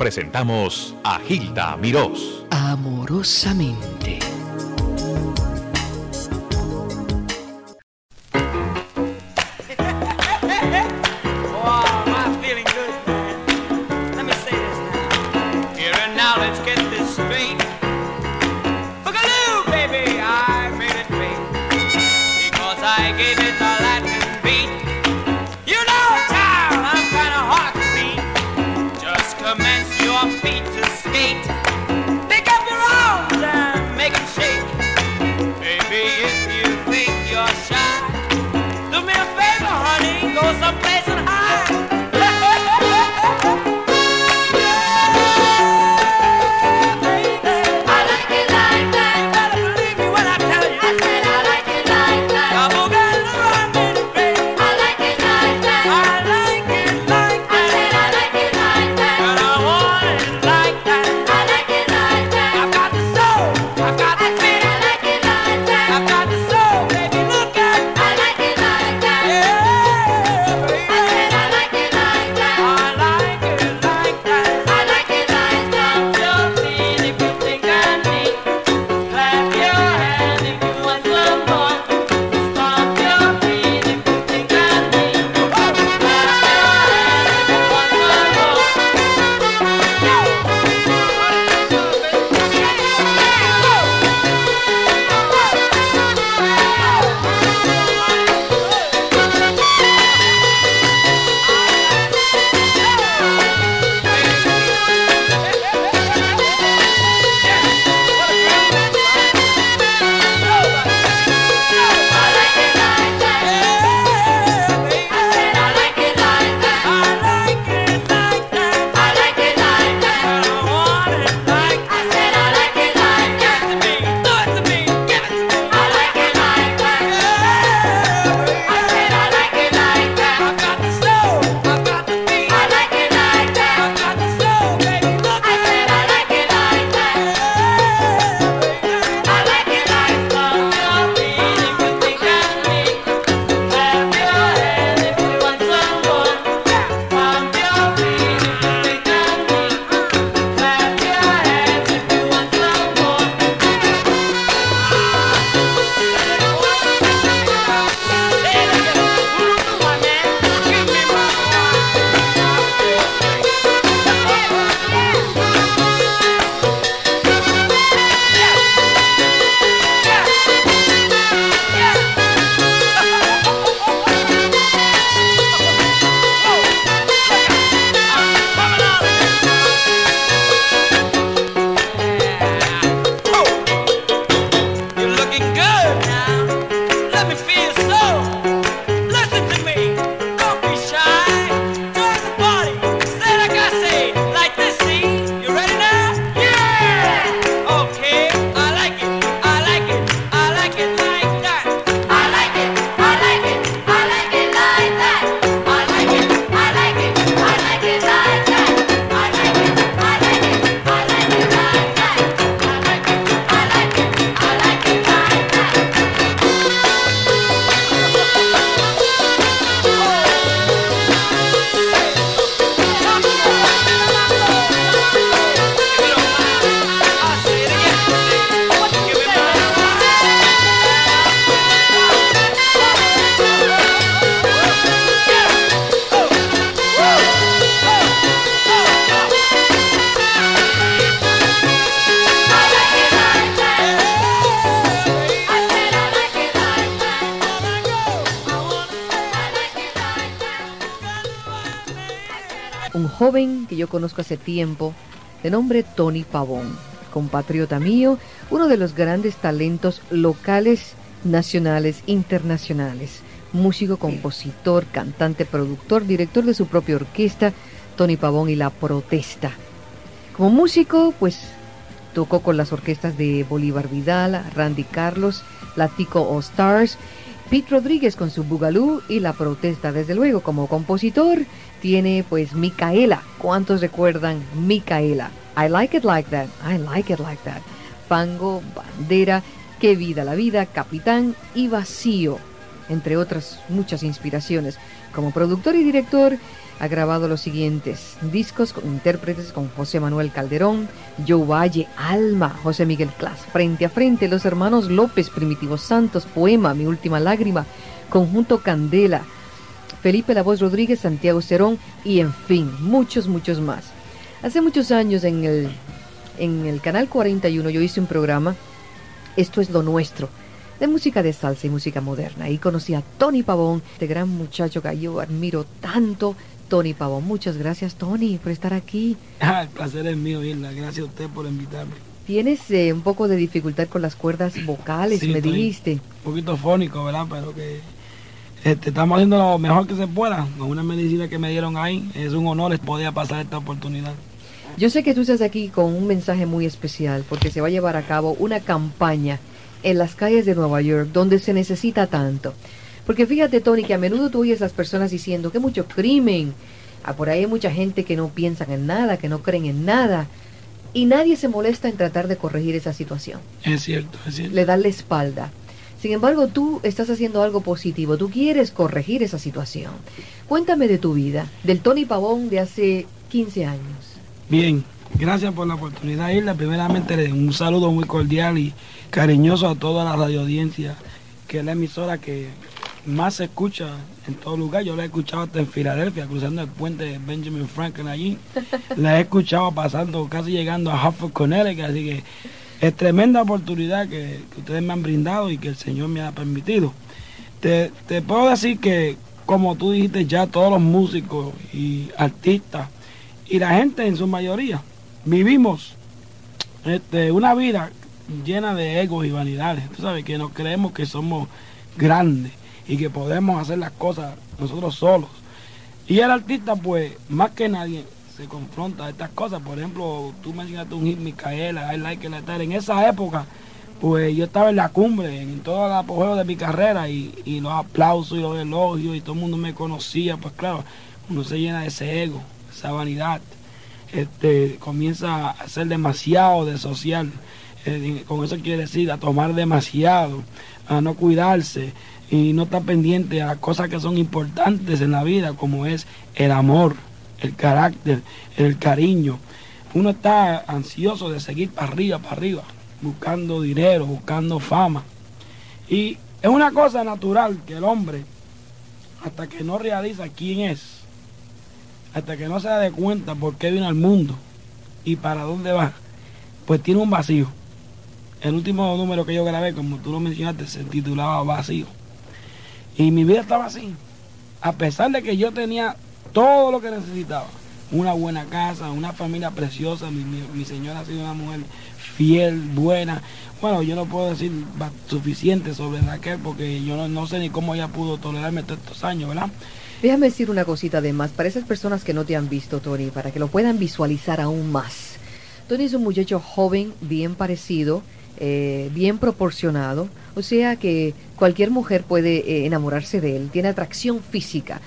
presentamos a Gilda Mirós. Amorosamente. What's up? Conozco hace tiempo, de nombre Tony Pavón, compatriota mío, uno de los grandes talentos locales, nacionales, internacionales. Músico, compositor, cantante, productor, director de su propia orquesta, Tony Pavón y La Protesta. Como músico, pues tocó con las orquestas de Bolívar Vidal, Randy Carlos, Latico All Stars, Pete Rodríguez con su Bugalú y La Protesta. Desde luego, como compositor, tiene pues Micaela. ¿Cuántos recuerdan Micaela? I like it like that. I like it like that. Fango, Bandera, Qué vida la vida, Capitán y Vacío, entre otras muchas inspiraciones. Como productor y director, ha grabado los siguientes discos con intérpretes con José Manuel Calderón, Joe Valle, Alma, José Miguel Clas, Frente a Frente, los hermanos López, Primitivos Santos, Poema, Mi Última Lágrima, Conjunto Candela, Felipe La Voz Rodríguez, Santiago Cerón y en fin, muchos, muchos más. Hace muchos años en el, en el Canal 41 yo hice un programa, Esto es lo nuestro, de música de salsa y música moderna. Y conocí a Tony Pavón, este gran muchacho que yo admiro tanto, Tony Pavón. Muchas gracias, Tony, por estar aquí. Ah, el placer es mío, Isla. Gracias a usted por invitarme. Tienes eh, un poco de dificultad con las cuerdas vocales, me dijiste. Un poquito fónico, ¿verdad? Pero que este, estamos haciendo lo mejor que se pueda con una medicina que me dieron ahí. Es un honor poder pasar esta oportunidad. Yo sé que tú estás aquí con un mensaje muy especial porque se va a llevar a cabo una campaña en las calles de Nueva York donde se necesita tanto. Porque fíjate, Tony, que a menudo tú oyes a las personas diciendo que mucho crimen. Ah, por ahí hay mucha gente que no piensa en nada, que no creen en nada. Y nadie se molesta en tratar de corregir esa situación. Es cierto, es cierto. Le dan la espalda. Sin embargo, tú estás haciendo algo positivo, tú quieres corregir esa situación. Cuéntame de tu vida, del Tony Pavón de hace 15 años. Bien, gracias por la oportunidad, Isla. Primeramente, un saludo muy cordial y cariñoso a toda la radio audiencia, que es la emisora que más se escucha en todo lugar. Yo la he escuchado hasta en Filadelfia, cruzando el puente de Benjamin Franklin allí. La he escuchado pasando, casi llegando a Hartford, Connecticut. Así que es tremenda oportunidad que, ustedes me han brindado y que el Señor me ha permitido. Te, puedo decir que, como tú dijiste ya, todos los músicos y artistas y la gente en su mayoría vivimos este, una vida llena de egos y vanidades. Tú sabes que nos creemos que somos grandes y que podemos hacer las cosas nosotros solos. Y el artista, pues, más que nadie, se confronta a estas cosas. Por ejemplo, tú mencionaste un hit Micaela, I Like It Like En esa época, pues yo estaba en la cumbre, en todo el apogeo de mi carrera y, y los aplausos y los elogios y todo el mundo me conocía. Pues claro, uno se llena de ese ego, esa vanidad. Este, comienza a ser demasiado de social. Eh, con eso quiere decir a tomar demasiado, a no cuidarse y no estar pendiente a las cosas que son importantes en la vida, como es el amor, el carácter, el cariño. Uno está ansioso de seguir para arriba, para arriba, buscando dinero, buscando fama. Y es una cosa natural que el hombre, hasta que no realiza quién es, hasta que no se da cuenta por qué vino al mundo y para dónde va, pues tiene un vacío. El último número que yo grabé, como tú lo mencionaste, se titulaba Vacío. Y mi vida estaba así. A pesar de que yo tenía todo lo que necesitaba. Una buena casa, una familia preciosa. Mi, señora ha sido una mujer fiel, buena. Bueno, yo no puedo decir suficiente sobre Raquel porque yo no, sé ni cómo ella pudo tolerarme todos estos años, ¿verdad? Déjame decir una cosita además, para esas personas que no te han visto, Tony, para que lo puedan visualizar aún más. Tony es un muchacho joven, bien parecido, eh, bien proporcionado, o sea que cualquier mujer puede eh, enamorarse de él, tiene atracción física.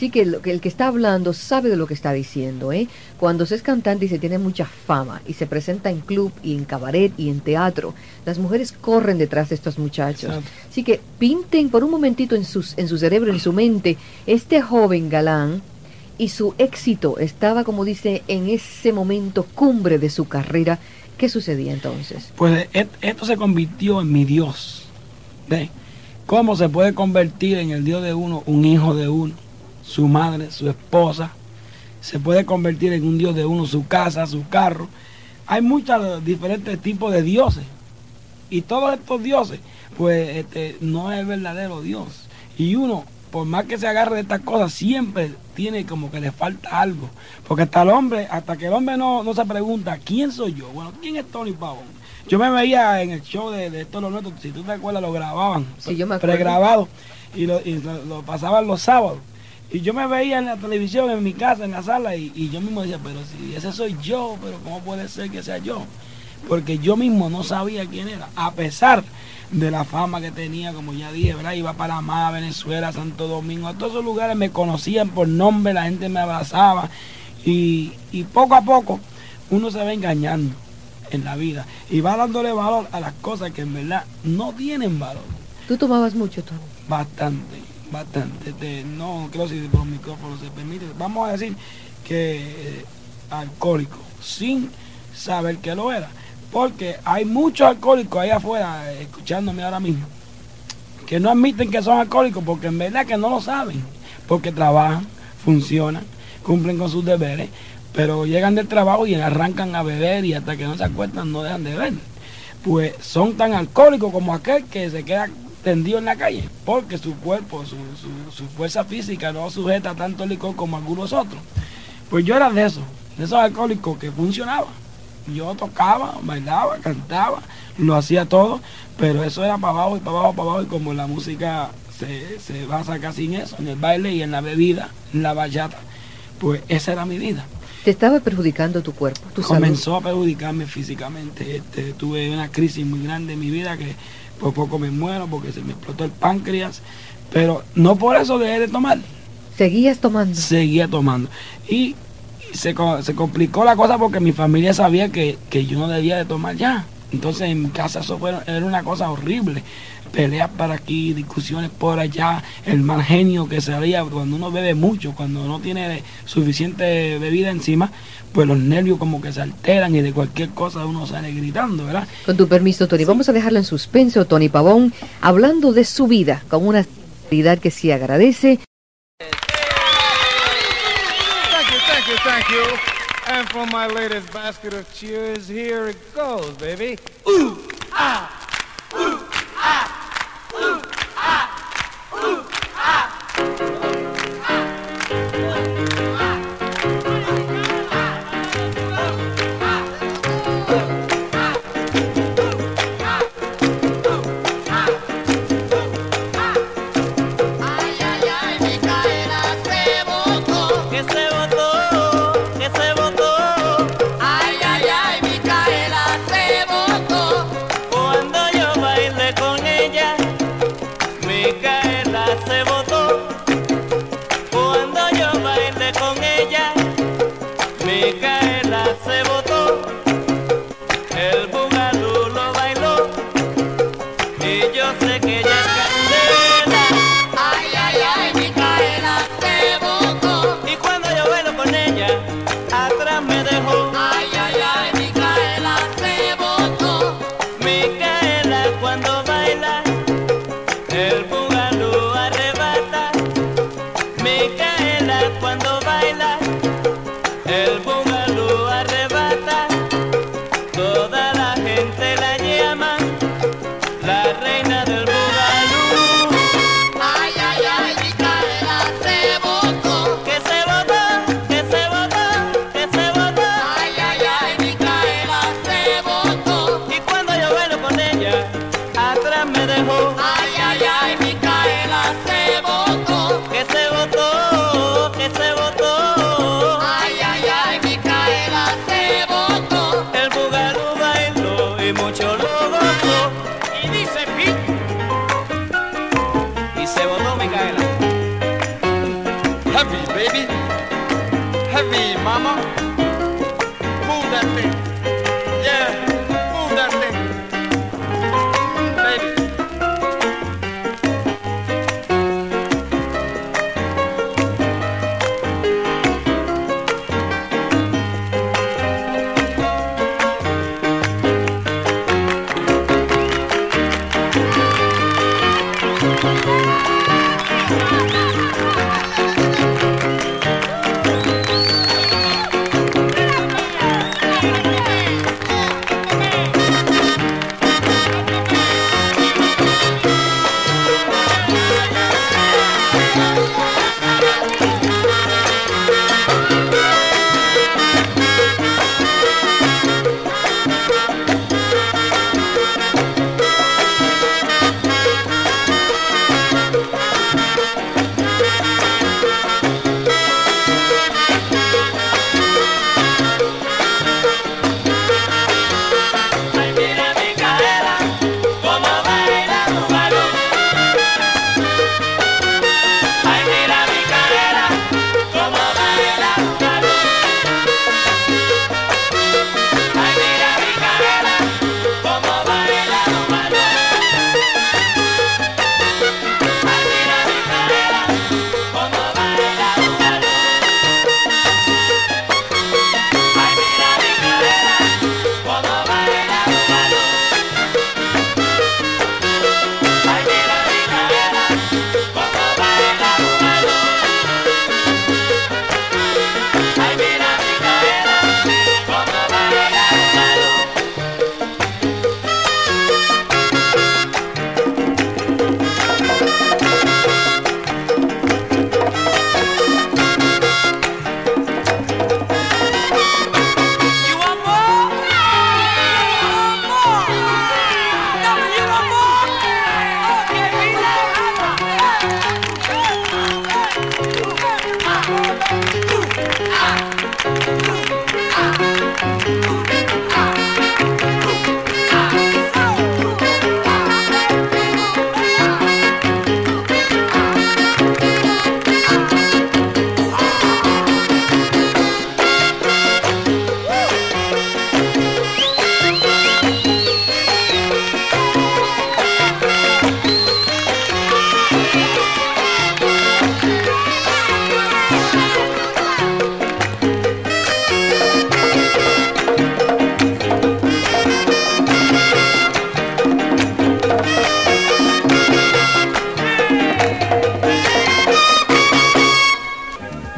Así que el, que está hablando sabe de lo que está diciendo. ¿eh? Cuando se es cantante y se tiene mucha fama y se presenta en club y en cabaret y en teatro, las mujeres corren detrás de estos muchachos. Así que pinten por un momentito en, sus, en su cerebro, en su mente, este joven galán y su éxito estaba, como dice, en ese momento cumbre de su carrera. ¿Qué sucedía entonces? Pues esto se convirtió en mi Dios. ¿Ve? ¿Cómo se puede convertir en el Dios de uno un hijo de uno? su madre, su esposa. Se puede convertir en un dios de uno, su casa, su carro. Hay muchos diferentes tipos de dioses. Y todos estos dioses, pues este, no es verdadero Dios. Y uno, por más que se agarre de estas cosas, siempre tiene como que le falta algo. Porque hasta el hombre, hasta que el hombre no, no se pregunta, ¿quién soy yo? Bueno, ¿quién es Tony Pavón? Yo me veía en el show de, de Esto lo nuestro, si tú te acuerdas, lo grababan, sí, yo me pregrabado, y, lo, y lo pasaban los sábados. Y yo me veía en la televisión, en mi casa, en la sala, y, yo mismo decía, pero si ese soy yo, pero ¿cómo puede ser que sea yo? Porque yo mismo no sabía quién era, a pesar de la fama que tenía, como ya dije, ¿verdad? Iba para Panamá, Venezuela, Santo Domingo, a todos esos lugares me conocían por nombre, la gente me abrazaba, y, y poco a poco uno se va engañando en la vida y va dándole valor a las cosas que en verdad no tienen valor. ¿Tú tomabas mucho, tú? Bastante bastante. No creo si por micrófono se permite. Vamos a decir que eh, alcohólico, sin saber que lo era. Porque hay muchos alcohólicos ahí afuera, eh, escuchándome ahora mismo, que no admiten que son alcohólicos porque en verdad que no lo saben. Porque trabajan, funcionan, cumplen con sus deberes, pero llegan del trabajo y arrancan a beber y hasta que no se acuestan no dejan de beber. Pues son tan alcohólicos como aquel que se queda tendido en la calle, porque su cuerpo, su, su, fuerza física no sujeta tanto licor como algunos otros. Pues yo era de esos, de esos alcohólicos que funcionaba. Yo tocaba, bailaba, cantaba, lo hacía todo, pero eso era para abajo y para abajo, para abajo, y como la música se, se basa casi en eso, en el baile y en la bebida, en la bachata, pues esa era mi vida. ¿Te estaba perjudicando tu cuerpo? Tu Comenzó a perjudicarme físicamente. Este, tuve una crisis muy grande en mi vida que por poco me muero porque se me explotó el páncreas. Pero no por eso dejé de tomar. ¿Seguías tomando? Seguía tomando. Y se, se complicó la cosa porque mi familia sabía que, que yo no debía de tomar ya. Entonces en mi casa eso fue, era una cosa horrible peleas para aquí, discusiones por allá, el mal genio que salía cuando uno bebe mucho, cuando no tiene suficiente bebida encima, pues los nervios como que se alteran y de cualquier cosa uno sale gritando, ¿verdad? Con tu permiso, Tony, vamos a dejarlo en suspenso, Tony Pavón, hablando de su vida, con una actividad que sí agradece. And for my latest basket of cheers, here it goes, baby. Ooh, ah, together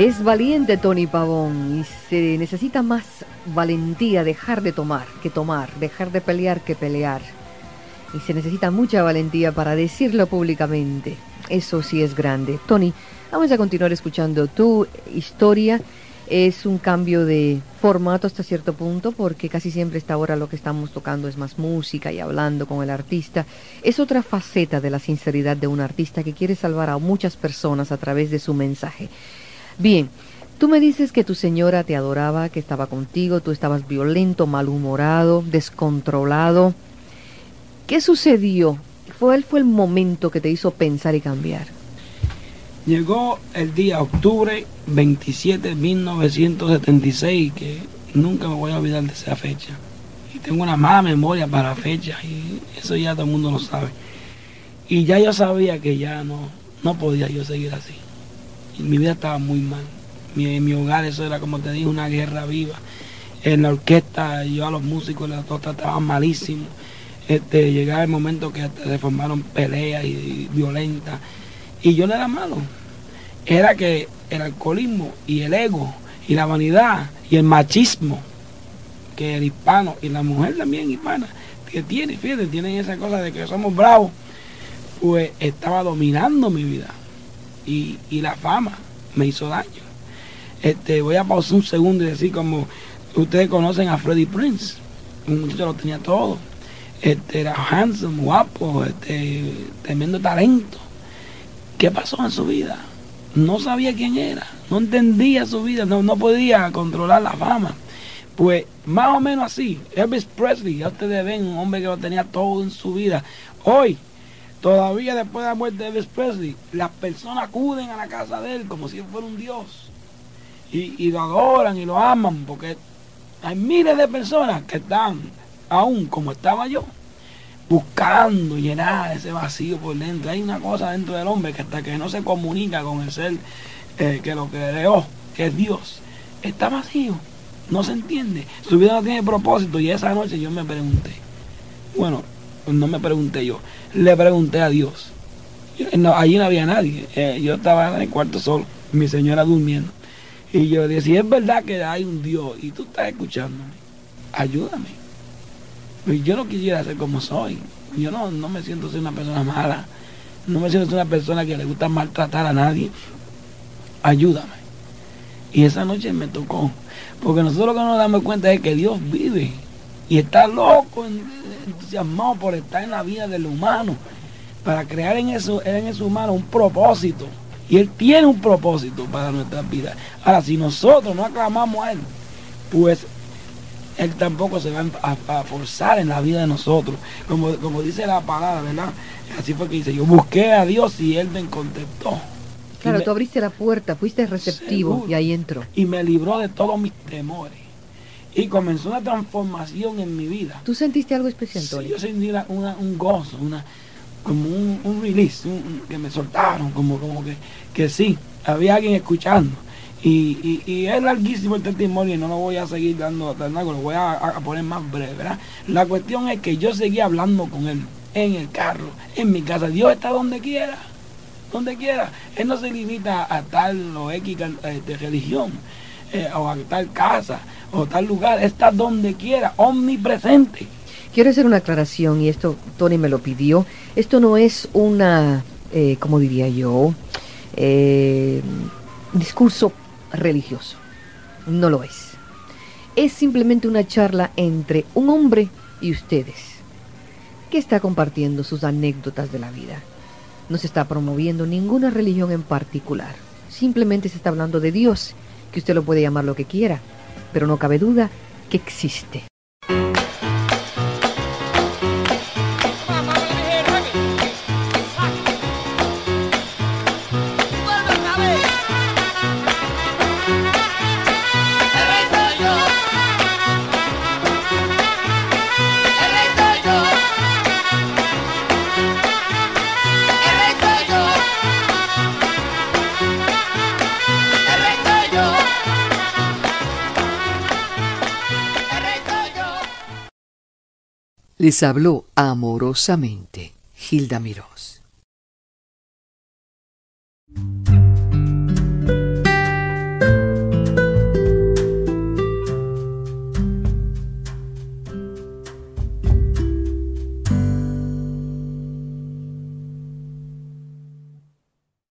Es valiente Tony Pavón y se necesita más valentía dejar de tomar que tomar, dejar de pelear que pelear. Y se necesita mucha valentía para decirlo públicamente. Eso sí es grande. Tony, vamos a continuar escuchando tu historia. Es un cambio de formato hasta cierto punto porque casi siempre esta hora lo que estamos tocando es más música y hablando con el artista. Es otra faceta de la sinceridad de un artista que quiere salvar a muchas personas a través de su mensaje. Bien, tú me dices que tu señora te adoraba, que estaba contigo, tú estabas violento, malhumorado, descontrolado. ¿Qué sucedió? ¿Cuál fue el momento que te hizo pensar y cambiar? Llegó el día octubre 27 de 1976, que nunca me voy a olvidar de esa fecha. Y tengo una mala memoria para fechas y eso ya todo el mundo lo sabe. Y ya yo sabía que ya no, no podía yo seguir así mi vida estaba muy mal. Mi, mi hogar, eso era como te dije, una guerra viva. En la orquesta, yo a los músicos los trataban malísimo. Este, llegaba el momento que se formaron peleas y, violentas. Y yo no era malo. Era que el alcoholismo y el ego y la vanidad y el machismo que el hispano y la mujer también hispana que tiene, fíjate, tienen esa cosa de que somos bravos, pues estaba dominando mi vida y, la fama me hizo daño. Este, voy a pausar un segundo y decir como ustedes conocen a Freddie Prince, un muchacho lo tenía todo. Este, era handsome, guapo, este, tremendo talento. ¿Qué pasó en su vida? No sabía quién era, no entendía su vida, no, no podía controlar la fama. Pues más o menos así, Elvis Presley, ya ustedes ven, un hombre que lo tenía todo en su vida. Hoy Todavía después de la muerte de Elvis Presley, las personas acuden a la casa de él como si él fuera un dios. Y, lo adoran y lo aman, porque hay miles de personas que están, aún como estaba yo, buscando llenar ese vacío por dentro. Hay una cosa dentro del hombre que hasta que no se comunica con el ser eh, que lo creó, que es Dios, está vacío. No se entiende. Su vida no tiene propósito. Y esa noche yo me pregunté, bueno, no me pregunté yo, le pregunté a Dios. No, allí no había nadie, eh, yo estaba en el cuarto solo, mi señora durmiendo. Y yo decía, es verdad que hay un Dios y tú estás escuchándome, ayúdame. Pues yo no quisiera ser como soy. Yo no, no me siento ser una persona mala. No me siento ser una persona que le gusta maltratar a nadie. Ayúdame. Y esa noche me tocó. Porque nosotros lo que nos damos cuenta es que Dios vive. Y está loco entusiasmado por estar en la vida del humano, para crear en eso, en ese humano un propósito. Y Él tiene un propósito para nuestras vidas. Ahora, si nosotros no aclamamos a Él, pues Él tampoco se va a, forzar en la vida de nosotros. Como, como dice la palabra, ¿verdad? Así fue que dice, yo busqué a Dios y Él me contestó. Claro, tú abriste la puerta, fuiste receptivo y ahí entró. Y me libró de todos mis temores y comenzó una transformación en mi vida. ¿Tú sentiste algo especial, sí, yo sentí un gozo, una, como un, release, que me soltaron, como, como que, que sí, había alguien escuchando. Y, y, es larguísimo el testimonio y no lo voy a seguir dando, lo voy a, poner más breve, ¿verdad? La cuestión es que yo seguía hablando con él en el carro, en mi casa. Dios está donde quiera, donde quiera. Él no se limita a tal o X eh, de religión eh, o a tal casa o tal lugar, está donde quiera, omnipresente. Quiero hacer una aclaración y esto Tony me lo pidió. Esto no es una, eh, como diría yo, eh, discurso religioso. No lo es. Es simplemente una charla entre un hombre y ustedes, que está compartiendo sus anécdotas de la vida. No se está promoviendo ninguna religión en particular. Simplemente se está hablando de Dios, que usted lo puede llamar lo que quiera pero no cabe duda que existe. Les habló amorosamente Gilda Mirós.